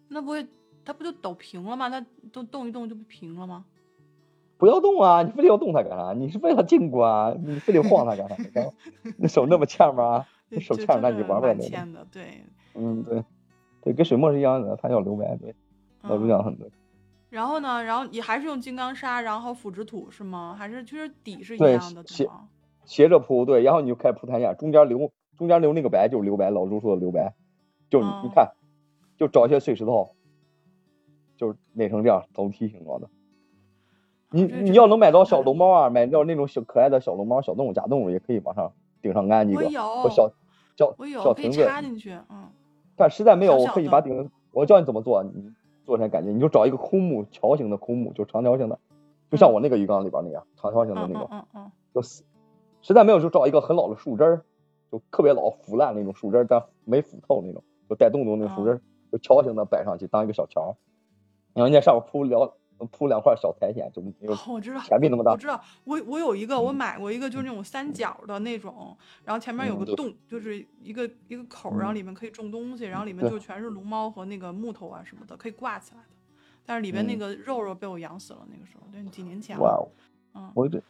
那不会，它不就抖平了吗？它动动一动就不平了吗？不要动啊！你非得要动它干啥？你是为了静观啊？你非得晃它干啥？你 手那么欠吗？手欠着那你就玩不了那个。欠的，对。嗯，对，对，跟水墨是一样的，它要留白。对，老朱嗯讲的很对。然后呢，然后你还是用金刚砂，然后腐殖土是吗？还是其实底是一对样的，斜对吗？斜着铺，对，然后你就开始铺苔藓，中间留中间留那个白就是留白，老朱说的留白，就是你看，就找一些碎石头，就是垒成这样楼梯形状的。你你要能买到小龙猫啊，买到那种小可爱的小龙猫、小动物、假动物，也可以往上顶上安几个，我小小我有可以小亭子。插进去，嗯，但实在没有，我小小的可以把顶，我教你怎么做，你做出来感觉，你就找一个枯木桥形的枯木，就长条形的，就像我那个鱼缸里边那样，长条形的嗯那种嗯。嗯嗯，就死，实在没有就找一个很老的树枝儿，就特别老腐烂那种树枝儿，但没腐透那种，就带洞洞那个树枝儿，就桥形的摆上去当一个小桥，然后你在上面铺两铺两块小苔藓，就没有我知道，墙壁那么大我知道，我我有一个，我嗯买过一个，就是那种三角的那种，然后前面有个洞，就是一个一个口，然后嗯里面可以种东西，然后里面就全是龙猫和那个木头啊什么的，可以挂起来的。但是里边那嗯个肉肉被我养死了，那个时候，对，几年前了。哇哦，嗯，我这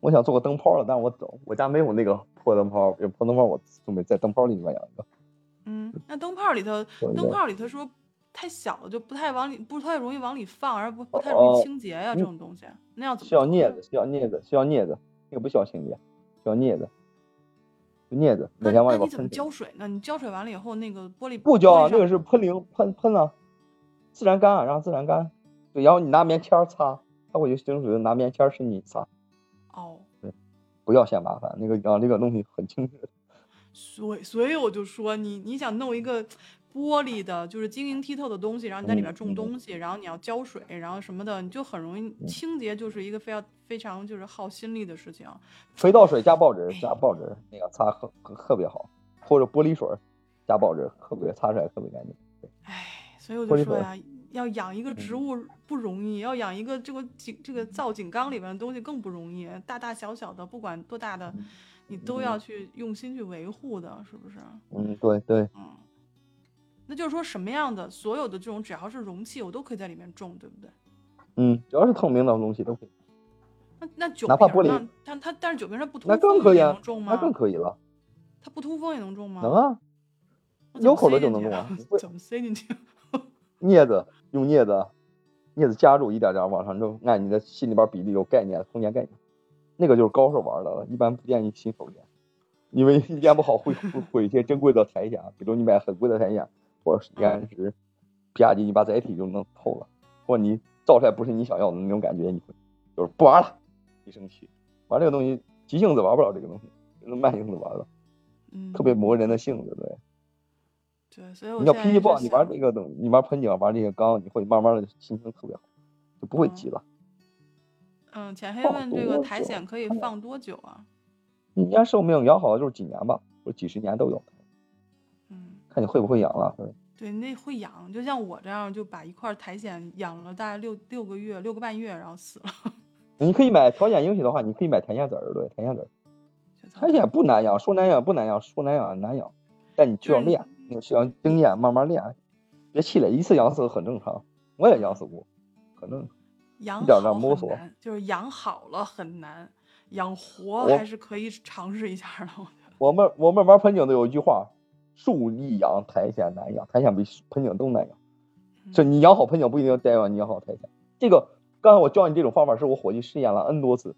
我想做个灯泡了，但是我走，我家没有那个破灯泡，有破灯泡我准备在灯泡里面养一个。嗯，那灯泡里头，灯泡里头说太小了，就不太往里，不太容易往里放，而不不太容易哦清洁呀，这嗯种东西，那要怎么需要镊子，需要镊子，需要镊子，那个不需要清洁，需要镊子，就镊子，每天往里那你怎么。浇水呢？你浇水完了以后，那个玻璃不浇啊，那个是喷淋喷喷啊，自然干啊，让它自然干。对，然后你拿棉签儿擦，它会有清水，拿棉签儿伸进去擦，哦。对不要嫌麻烦。那个啊，那个东西很清洁。所以，所以我就说你，你想弄一个玻璃的，就是晶莹剔透的东西，然后你在里面种东西，然后你要浇水，然后什么的，你就很容易清洁，就是一个非要非常就是耗心力的事情。肥皂水加报纸，加报纸那个擦特特别好，或者玻璃水加报纸，特别擦出来特别干净。哎，所以我就说呀，要养一个植嗯物不容易，要养一个这个井这个造井缸里面的东西更不容易，大大小小的，不管多大的，你都要去用心去维护的，是不是？嗯，对对，嗯，那就是说什么样的所有的这种只要是容器，我都可以在里面种，对不对？嗯，只要是透明的东西都可以，那那酒哪怕玻璃瓶儿呢？它它但是酒瓶儿它不通那更风也可以啊能种吗？那更可以了，它不通风也能种吗？能啊，有口的就能种啊 怎么塞进去？镊子用镊子，镊子夹住一点点往上扔，按你的心里边比例有概念，空间概念，那个就是高手玩的了，一般不建议新手练，因为练不好会会毁一些珍贵的苔藓，比如你买很贵的苔藓，或者是岩石，吧唧你把载体就弄透了，或者你造出来不是你想要的那种感觉，你会就是不玩了，一生气，玩这个东西急性子玩不了这个东西，只能慢性子玩了，嗯，特别磨人的性子，对。对，所以我你要脾气不好，你玩这个东，你玩盆景，玩这些缸，你会慢慢的心情特别好，就不会嗯。急了。嗯，浅黑问这个苔藓可以放多久啊？一年寿命养好了就是几年吧，或者几十年都有，嗯，看你会不会养了。对对，那会养，就像我这样，就把一块苔藓养了大概六六个月，六个半月，然后死了。你可以买条件允许的话，你可以买苔藓籽儿，对，苔藓籽儿。苔藓不难养，说难养不难养，说难养难养，但你需要练，你需要经验，慢慢练，别气馁，一次养死很正常，我也养死过，很正常。养一点儿点摸索就是养好了很难，养活还是可以尝试一下的。我我们我们玩盆景的有一句话：树立阳，苔藓难养，苔藓比盆景都难养。这嗯你养好盆景不一定代表你养好苔藓。这个刚才我教你这种方法是我伙计试验了 N 多次，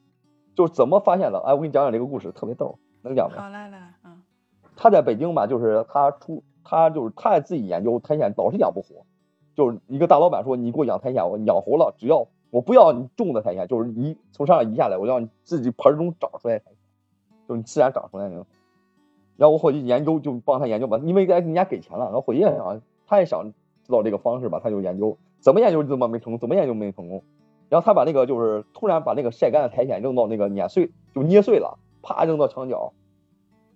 就是怎么发现的？哎，我给你讲讲这个故事，特别逗，能讲吗？好，来来，嗯他在北京吧，就是他出他就是他也自己研究苔藓，老是养不活。就是一个大老板说：“你给我养苔藓，我养活了，只要我不要你种的苔藓，就是移从上面移下来，我要你自己盆中长出来苔藓，就是你自然长出来的那种。”然后我伙计研究就帮他研究吧，因为人家给钱了，然后伙计也想他也想知道这个方式吧，他就研究怎么研究怎么没成功，怎么研究没成功。然后他把那个就是突然把那个晒干的苔藓扔到那个碾碎，就捏碎了，啪扔到墙角，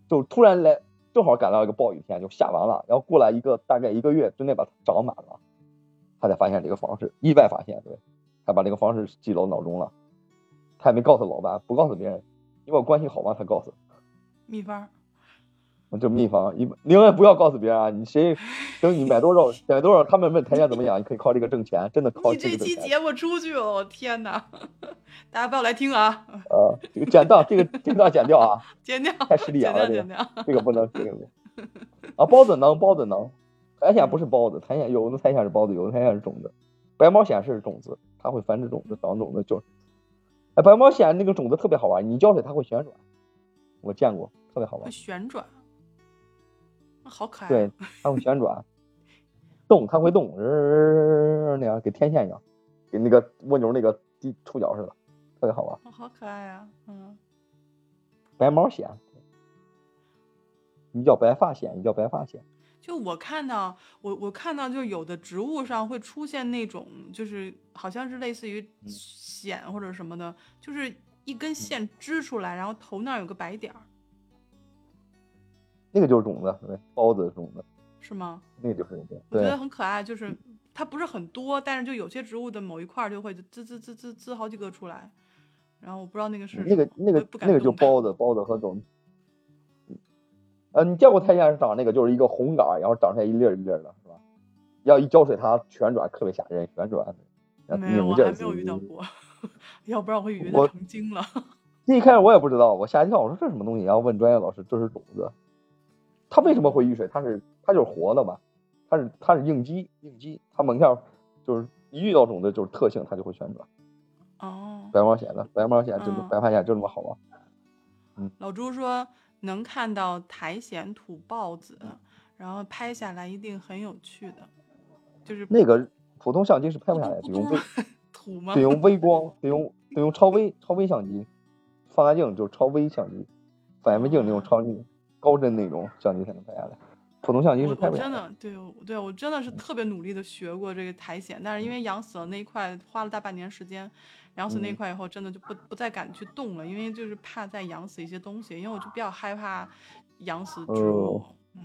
就突然来正好赶到一个暴雨天，就下完了。然后过来一个大概一个月之内把它长满了，他才发现这个方式，意外发现，对，他把这个方式记到脑中了，他也没告诉老板，不告诉别人，因为我关系好嘛，他告诉。秘方，这秘方，一另外不要告诉别人啊！你谁 等你买多少买多少，他们问台下怎么养，你可以靠这个挣钱，真的靠你这这个你这。期节目出去了，我天哪！大家不要来听啊，呃，这个剪掉，这个这个要剪掉 啊，剪掉，太势利剪掉，眼了这个剪掉。这个不能，这个不能。啊，包子能，包子能，苔藓不是包子，苔藓有的苔藓是包子，有的苔藓是种子。白毛藓是种子，它会繁殖种子，长种子就是。哎，白毛藓那个种子特别好玩，你浇水它会旋转，我见过，特别好玩会。旋转，那好可爱。对，，它会旋转，动，它会动，呃那样给天线一样，给那个蜗牛那个地触角似的，特别好玩。哦好可爱啊、嗯，白毛藓，你叫白发藓，你叫白发藓。就我看到，我我看到，就有的植物上会出现那种，就是好像是类似于嗯藓或者什么的，就是一根线支出来，然后头那儿有个白点儿，那个就是种子，对，包子的种子，是吗？那个就是那个。我觉得，很可爱，就是它不是很多，但是就有些植物的某一块儿就会滋滋滋滋滋好几个出来，然后我不知道那个是那个那个那个就包子包子和种。呃，你见过太阳是长那个，就是一个红杆儿，然后长出来一粒儿一粒儿的，是吧？要一浇水它旋转，特别吓人，旋转。没有，我还没有遇到过，要不然我会以为成精了。一开始我也不知道，我吓一跳，我说这是什么东西？然后问专业老师，这是种子。它为什么会遇水？它是它就是活的嘛，它是它是应激应激，它门上就是一遇到种子就是特性，它就会旋转。哦，白毛藓的白毛藓就是嗯白发藓就这么好玩。老朱说能看到苔藓吐孢子，然后拍下来一定很有趣的，就是那个普通相机是拍不下来，的得用微嘟咕嘟吐吗 得？用微光，得用得用超微超微相机，放大镜就是超微相机，反光镜那种超高帧那种相机才能拍下来，普通相机是拍不下来。真的对我对我真的是特别努力的学过这个苔藓，但是因为养死了那一块，花了大半年时间，养死那块以后，真的就不不再敢去动了，因为就是怕再养死一些东西，因为我就比较害怕养死植物。哦嗯，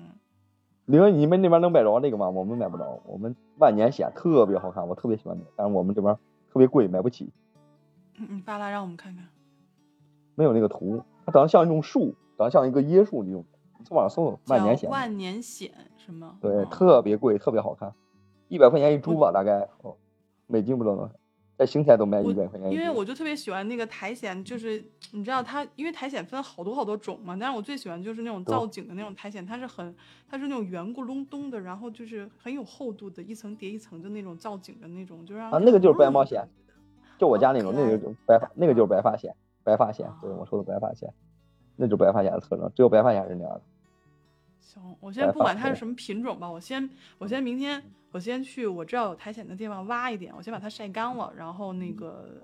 因为你们那边能买着这个吗？我们买不着。我们万年藓特别好看，我特别喜欢那个，但是我们这边特别贵，买不起，嗯你发来让我们看看。没有那个图。它长得像一种树，长得像一个椰树那种。你从网上搜搜万年险，万年险是吗？对，哦特别贵，特别好看，一百块钱一株吧，大概哦，美金不知道多少，在邢台都卖我一百块钱一株。因为我就特别喜欢那个苔藓，就是你知道它，因为苔藓分好多好多种嘛，但是我最喜欢就是那种造景的那种苔藓，它是很，它是那种圆咕隆咚的，然后就是很有厚度的，一层叠一层的那种造景的那种，就让啊那个就是白毛藓藓，就我家那种，那个就白发，那个就是白发藓，白发藓，对我说的白发藓，那就是白发藓的特征，只有白发藓是那样的。行，我先不管它是什么品种吧，我先我先明天我先去我知道有苔藓的地方挖一点，我先把它晒干了，然后那个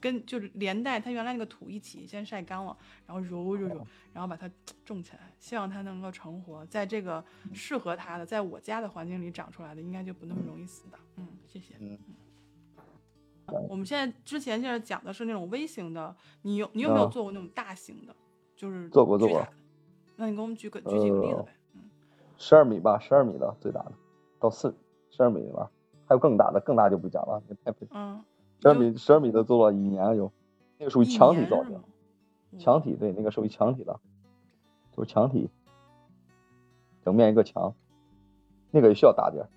跟就是连带它原来那个土一起先晒干了，然后揉揉揉，然后把它种起来，希望它能够成活，在这个适合它的，在我家的环境里长出来的，应该就不那么容易死的。嗯，谢谢。嗯我们现在之前现在讲的是那种微型的，你有你有没有嗯做过那种大型的？就是做过做过那你给我们举个举几个例子呃呗。嗯。十二米吧，十二米的最大的，到四十二米吧，还有更大的，更大就不讲了，那太不嗯，十二米十二米的做了一年有，那个属于墙体造型墙体对，那个属于墙体的，就是墙体，整面一个墙，那个也需要大点儿，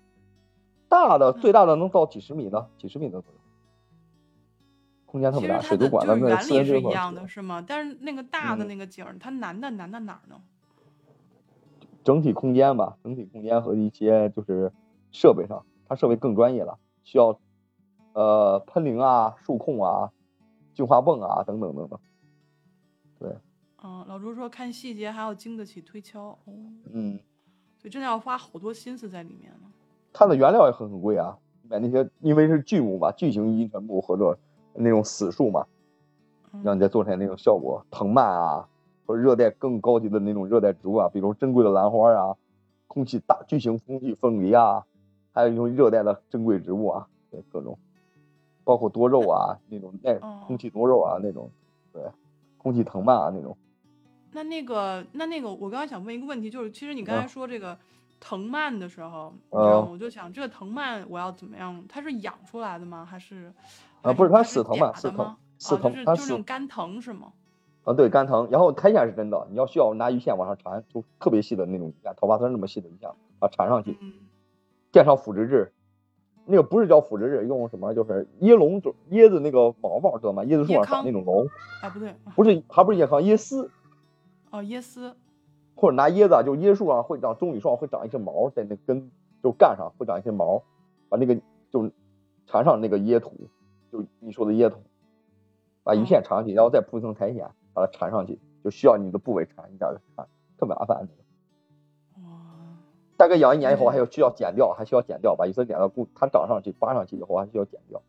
大的最大的能到几十米的，几十米的都有，空间特别大，水族馆的那私原理是一样的，是吗？但是那个大的嗯那个景儿，它难的难在哪儿呢？整体空间吧，整体空间和一些就是设备上，它设备更专业了，需要呃喷淋啊、数控啊、净化泵啊等等等等。对嗯，老朱说看细节还要经得起推敲，哦，嗯，所以真的要花好多心思在里面呢。它的原料也很很贵啊，买那些因为是巨木嘛，巨型阴沉木或者那种死树嘛，嗯。让你再做出来那种效果，藤蔓啊，或者热带更高级的那种热带植物啊，比如珍贵的兰花啊，空气大巨型空气凤梨啊，还有一种热带的珍贵植物啊，对各种，包括多肉啊那种那哦空气多肉啊那种，对，空气藤蔓啊那种，那那个那那个，我刚刚想问一个问题，就是其实你刚才嗯说这个藤蔓的时候，你知道吗？嗯我就想这个藤蔓我要怎么样？它是养出来的吗？还是啊不是它死藤蔓假死藤的吗？死哦就是藤它是那种干藤是吗？啊对干疼，然后苔藓是真的，你要需要拿鱼线往上缠，就特别细的那种鱼线，头发丝那么细的鱼线啊缠上去，嗯，垫上腐殖质，那个不是叫腐殖质，用什么？就是椰龙种椰子那个毛毛，知道吗？椰子树上长那种龙，啊不对，不是还不是椰糠，椰丝，哦椰丝，或者拿椰子啊，就椰树上会长棕榈树上会长一些毛，在那根就干上会长一些毛，把那个就缠上那个椰土，就你说的椰筒，把鱼线缠上去，然后再铺一层苔藓，把它缠上去，就需要你的部位缠一下就缠，特麻烦。哇，大概养一年以后，嗯还有需要剪掉，还需要剪掉，把鱼丝剪掉，不，它长上去扒上去以后还需要剪掉，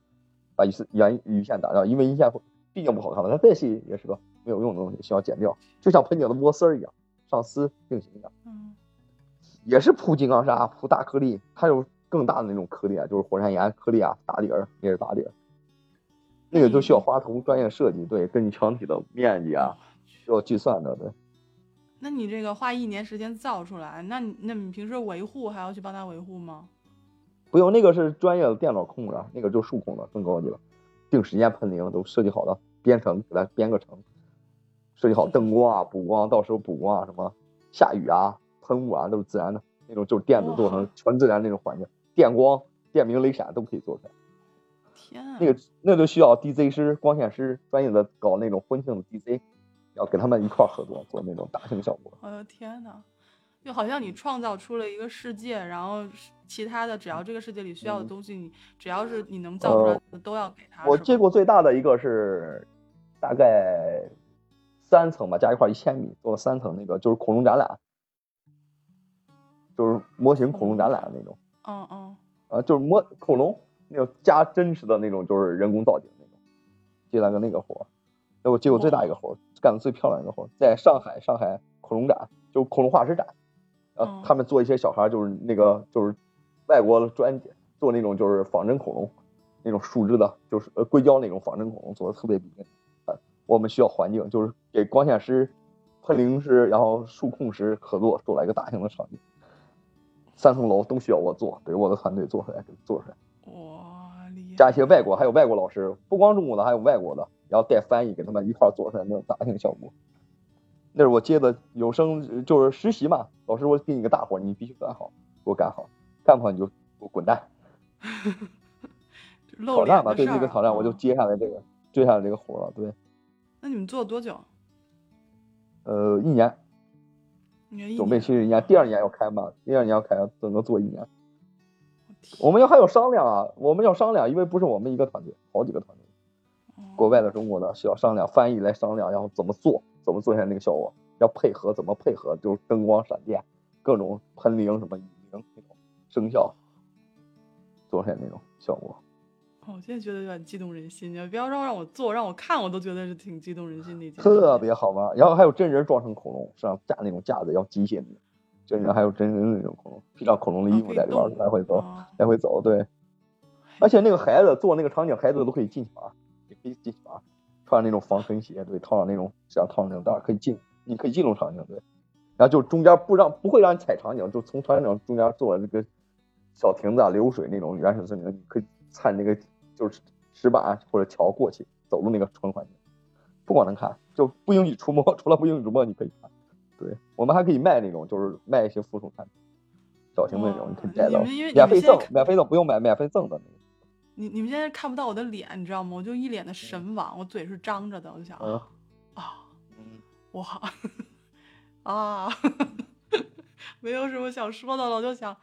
把鱼丝原鱼线打掉，因为鱼线毕竟不好看嘛，它再细也是个没有用的东西，需要剪掉，就像盆景的螺丝儿一样，上丝定型一样，嗯。也是铺金刚砂，铺大颗粒，它有更大的那种颗粒啊，就是火山岩颗粒啊，打底儿也是打底儿，那个都需要花图专业设计，对，根据墙体的面积啊，需要计算的，对。那你这个花一年时间造出来，那你那你平时维护还要去帮他维护吗？不用，那个是专业的电脑控的，那个就数控的，更高级了。定时间喷淋都设计好的，编程给它编个程，设计好灯光啊、补光，到时候补光啊，什么下雨啊、喷雾啊都是自然的那种，就是电子做成全自然那种环境，电光、电明、雷闪都可以做出来。天啊！那个那就需要 DJ 师、光线师专业的搞那种婚庆的 DJ，要跟他们一块儿合作做那种大型效果。我的天呐，就好像你创造出了一个世界，然后其他的只要这个世界里需要的东西，你只要是你能造出来的都要给他。我接过最大的一个是大概三层吧，加一块一千米，做了三层那个就是恐龙展览，就是模型恐龙展览的那种。嗯嗯。啊，就是模恐龙。那种加真实的那种，就是人工造景那种，接了个那个活儿，那我接过最大一个活儿，干的最漂亮一个活儿，在上海上海恐龙展，就恐龙化石展，啊，他们做一些小孩就是那个就是外国的专家做那种就是仿真恐龙，那种树脂的，就是呃硅胶那种仿真恐龙做的特别逼真，啊，我们需要环境，就是给光线师、喷淋师，然后数控师合作做了一个大型的场景，三层楼都需要我做，对我的团队做出来给做出来。哇，加一些外国，还有外国老师，不光中国的，还有外国的，然后带翻译给他们一块做出来那种大型效果。那是我接的有声，就是实习嘛。老师，我给你个大活，你必须干好，给我干好，干不好你就给我滚蛋。挑战吧，对这个挑战，我就接下来这个，接下来这个活了。对。那你们做了多久？呃，一年。准备其实一年，第二年要开嘛，第二年要开，整个做一年。我们要还有商量啊，我们要商量，因为不是我们一个团队，好几个团队，国外的、中国的需要商量，翻译来商量，然后怎么做，怎么做下那个效果，要配合，怎么配合，就是灯光、闪电，各种喷铃什么雨铃那种声效，做出来那种效果。哦，我现在觉得有点激动人心，你不要让让我做，让我看，我都觉得是挺激动人心的。特别好玩，然后还有真人装成恐龙，上架那种架子，要机械的。真人还有真人那种恐龙，披上恐龙的衣服在里边来回走，来回走，对。而且那个孩子做那个场景，孩子都可以进去玩，也可以进去玩，穿那种防尘鞋，对，套上那种像套上那种带可以进，你可以进入场景，对。然后就中间不让不会让你踩场景，就从场景中间做这个小亭子啊、流水那种原始森林，你可以踩那个就是石板或者桥过去，走路那个纯环境，不光能看，就不允许触摸，除了不允许触摸，你可以看。对我们还可以卖那种，就是卖一些附属产品，小型的那种，你可以带到，免费赠，免费赠不用买，免费赠的那个。你你们现在看不到我的脸，你知道吗？我就一脸的神往，我嘴是张着的，我就想啊啊，哇啊，没有什么想说的了，我就想，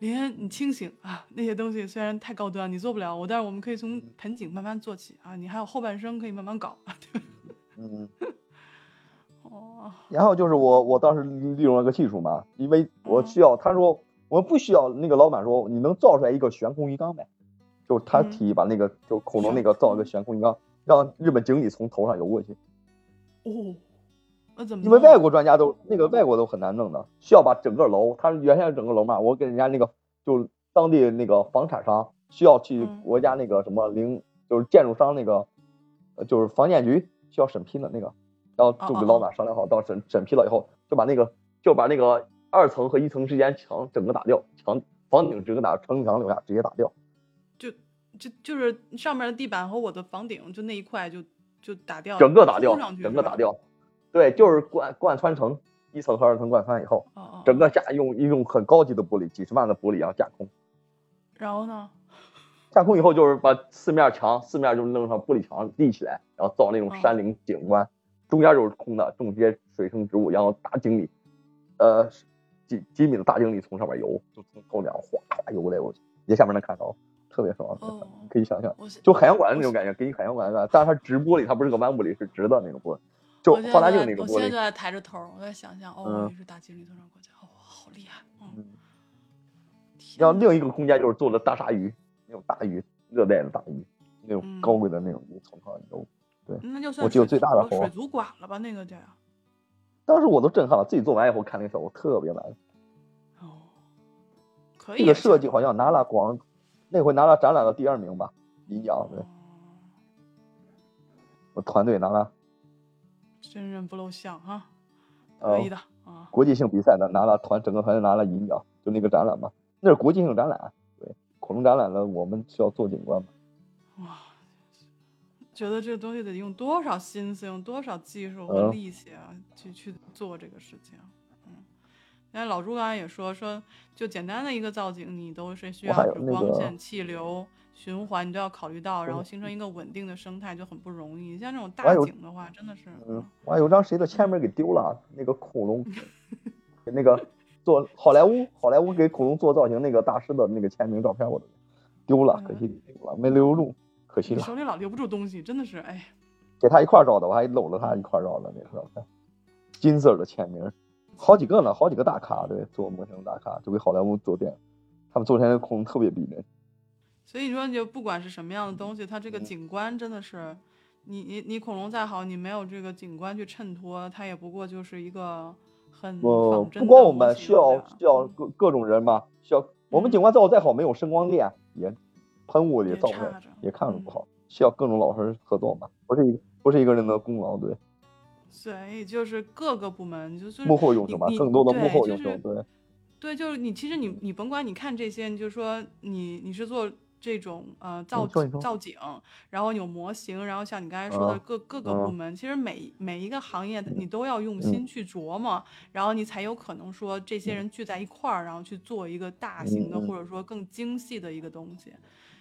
林恩你清醒啊，那些东西虽然太高端，你做不了我，但是我们可以从盆景慢慢做起啊，你还有后半生可以慢慢搞，对 嗯。哦，然后就是我，我当时利用了个技术嘛，因为我需要，他说我们不需要，那个老板说你能造出来一个悬空鱼缸呗？就他提议把那个就恐龙那个造一个悬空鱼缸，让日本经理从头上游过去。哦，那怎么？因为外国专家都那个外国都很难弄的，需要把整个楼，他原先整个楼嘛，我给人家那个就当地那个房产商需要去国家那个什么零，就是建筑商那个，就是房建局需要审批的那个。然后就跟老板商量好，到审审批了以后，就把那个就把那个二层和一层之间墙整个打掉，墙房顶整个打城墙留下，直接打掉。就就就是上面的地板和我的房顶就那一块就就打掉，整个打掉，整个打掉。对，就是贯贯穿成，一层和二层贯穿以后，整个架用用很高级的玻璃，几十万的玻璃然后架空。然后呢？架空以后就是把四面墙四面就弄上玻璃墙立起来，然后造那种山林景观。中间就是空的，种些水生植物，然后大井里，呃，几几米的大井里从上面游，就从头顶哗哗游过来，我在下面能看到，特别爽，可以想象，就海洋馆的那种感觉，给你海洋馆感，但是它直玻璃，它不是个弯玻璃，是直的那种玻璃，就放大镜那种玻璃。我现在抬着头，我在想象，哦，是大井里从上过去，哦，好厉害，嗯。然后另一个空间就是做的大鲨鱼，那种大鱼，热带的大鱼，那种高贵的那种鱼从上面游。对，那就算我记得最大的猴水族馆了吧？那个叫。当时我都震撼了，自己做完以后看那个效果特别难。哦，可以。这个设计好像拿了广，那回拿了展览的第二名吧，银奖。对。我团队拿了。真人不露相哈，可以的啊国际性比赛的拿了团，整个团队拿了银奖，就那个展览嘛，那是国际性展览。对，恐龙展览了，我们需要做景观嘛？哇，觉得这个东西得用多少心思，用多少技术和力气啊，去去做这个事情。嗯，那老朱刚才也说说，就简单的一个造景，你都是需要光线、气流。循环你都要考虑到，然后形成一个稳定的生态就很不容易。像这种大景的话，真的是。嗯，我还有张谁的签名给丢了？那个恐龙，给那个做好莱坞，好莱坞给恐龙做造型那个大师的那个签名照片我都丢了，可惜丢了，没留住，可惜了。手里老留不住东西，真的是哎。给他一块照的，我还搂着他一块照的那个，金色的签名，好几个呢，好几个大咖对，做模型大咖就给好莱坞做电影，他们做出来的恐龙特别逼真。所以你说，就不管是什么样的东西，它这个景观真的是，你你你恐龙再好，你没有这个景观去衬托，它也不过就是一个很不不光我们需要需要各各种人嘛，需要我们景观造的再好，没有声光电也喷雾也造不了，也看着不好，需要各种老师合作嘛，不是一不是一个人的功劳，对。所以就是各个部门就是幕后用手嘛，更多的幕后用手，对。对，就是你其实你你甭管你看这些，你就说你你是做。这种呃造造景，然后有模型，然后像你刚才说的各各个部门，其实每每一个行业你都要用心去琢磨，然后你才有可能说这些人聚在一块儿，然后去做一个大型的或者说更精细的一个东西。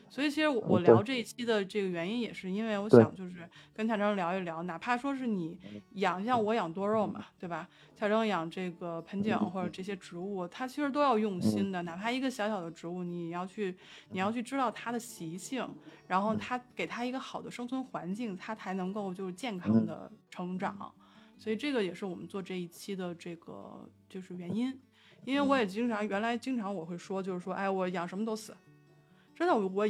所以其实我聊这一期的这个原因也是因为我想就是跟蔡征聊一聊，哪怕说是你养像我养多肉嘛，对吧？蔡征养这个盆景或者这些植物，它其实都要用心的。哪怕一个小小的植物，你要去你要去知道它的习性，然后它给它一个好的生存环境，它才能够就是健康的成长。所以这个也是我们做这一期的这个就是原因。因为我也经常原来经常我会说就是说，哎，我养什么都死。真的，我我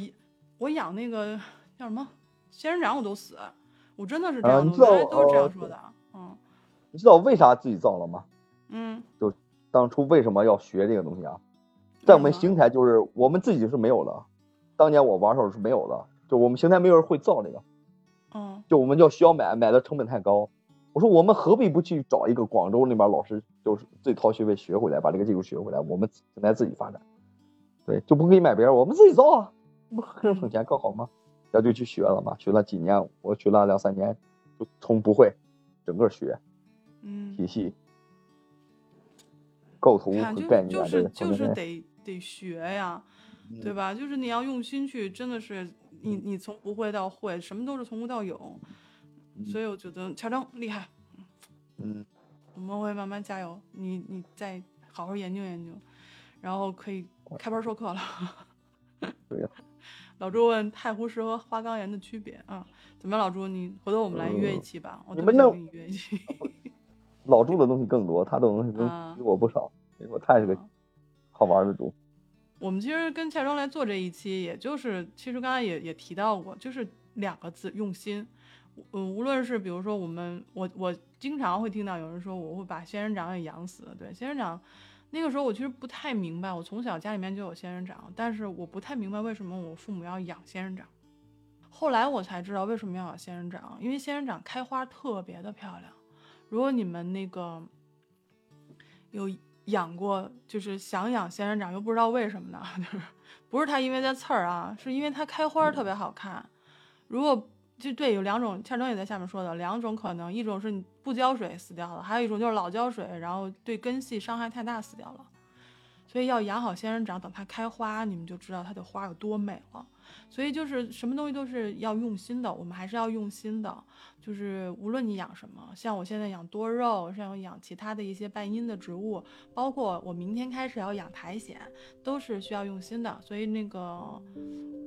我养那个叫什么仙人掌，我都死。我真的是这样，的，原来都是这样说的。嗯，你知道为啥自己造了吗？嗯，就当初为什么要学这个东西啊？在我们邢台，就是我们自己是没有的。当年我玩时候是没有的，就我们邢台没有人会造这个。嗯，就我们就需要买，买的成本太高。我说我们何必不去找一个广州那边老师，就是自己掏学费学回来，把这个技术学回来，我们邢台自己发展。对，就不可以买别人，我们自己造啊，不更省钱更好吗？然后就去学了嘛，学了几年，我学了两三年，就从不会，整个学，嗯，体系、构图和概念，就是就是得得学呀，对吧？就是你要用心去，真的是你你从不会到会，什么都是从无到有，所以我觉得乔征厉害，嗯，我们会慢慢加油，你你再好好研究研究，然后可以。开班授课了，对呀。老朱问太湖石和花岗岩的区别啊？怎么样，老朱？你回头我们来约一期吧。你们那约一期。老朱的东西更多，他的东西比我不少。我太是个好玩的猪。我们其实跟蔡庄来做这一期，也就是其实刚才也也提到过，就是两个字：用心。嗯，无论是比如说我们，我我经常会听到有人说，我会把仙人掌给养死。对，仙人掌。那个时候我其实不太明白，我从小家里面就有仙人掌，但是我不太明白为什么我父母要养仙人掌。后来我才知道为什么要养仙人掌，因为仙人掌开花特别的漂亮。如果你们那个有养过，就是想养仙人掌又不知道为什么呢？就是不是它因为它刺儿啊，是因为它开花特别好看。如果就对，有两种，欠征也在下面说的两种可能，一种是你不浇水死掉了，还有一种就是老浇水，然后对根系伤害太大死掉了。所以要养好仙人掌，等它开花，你们就知道它的花有多美了。所以就是什么东西都是要用心的，我们还是要用心的。就是无论你养什么，像我现在养多肉，像我养其他的一些半阴的植物，包括我明天开始要养苔藓，都是需要用心的。所以那个。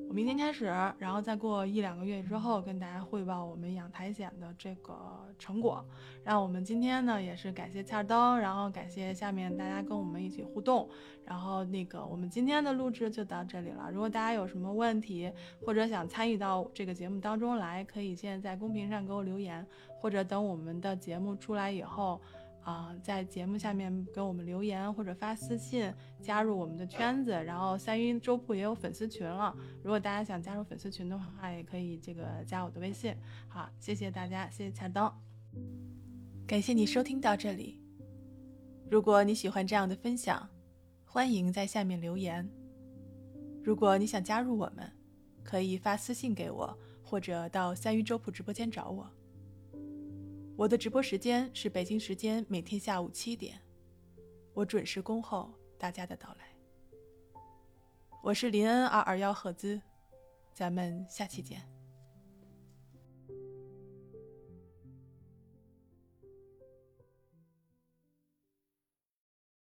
我明天开始，然后再过一两个月之后，跟大家汇报我们养苔藓的这个成果。然后我们今天呢，也是感谢恰登，然后感谢下面大家跟我们一起互动。然后那个我们今天的录制就到这里了。如果大家有什么问题，或者想参与到这个节目当中来，可以现在在公屏上给我留言，或者等我们的节目出来以后。啊，在节目下面给我们留言或者发私信，加入我们的圈子。然后三云粥铺也有粉丝群了，如果大家想加入粉丝群的话，也可以这个加我的微信。好，谢谢大家，谢谢彩灯，感谢你收听到这里。如果你喜欢这样的分享，欢迎在下面留言。如果你想加入我们，可以发私信给我，或者到三鱼粥铺直播间找我。我的直播时间是北京时间每天下午七点，我准时恭候大家的到来。我是林恩二二幺赫兹，咱们下期见。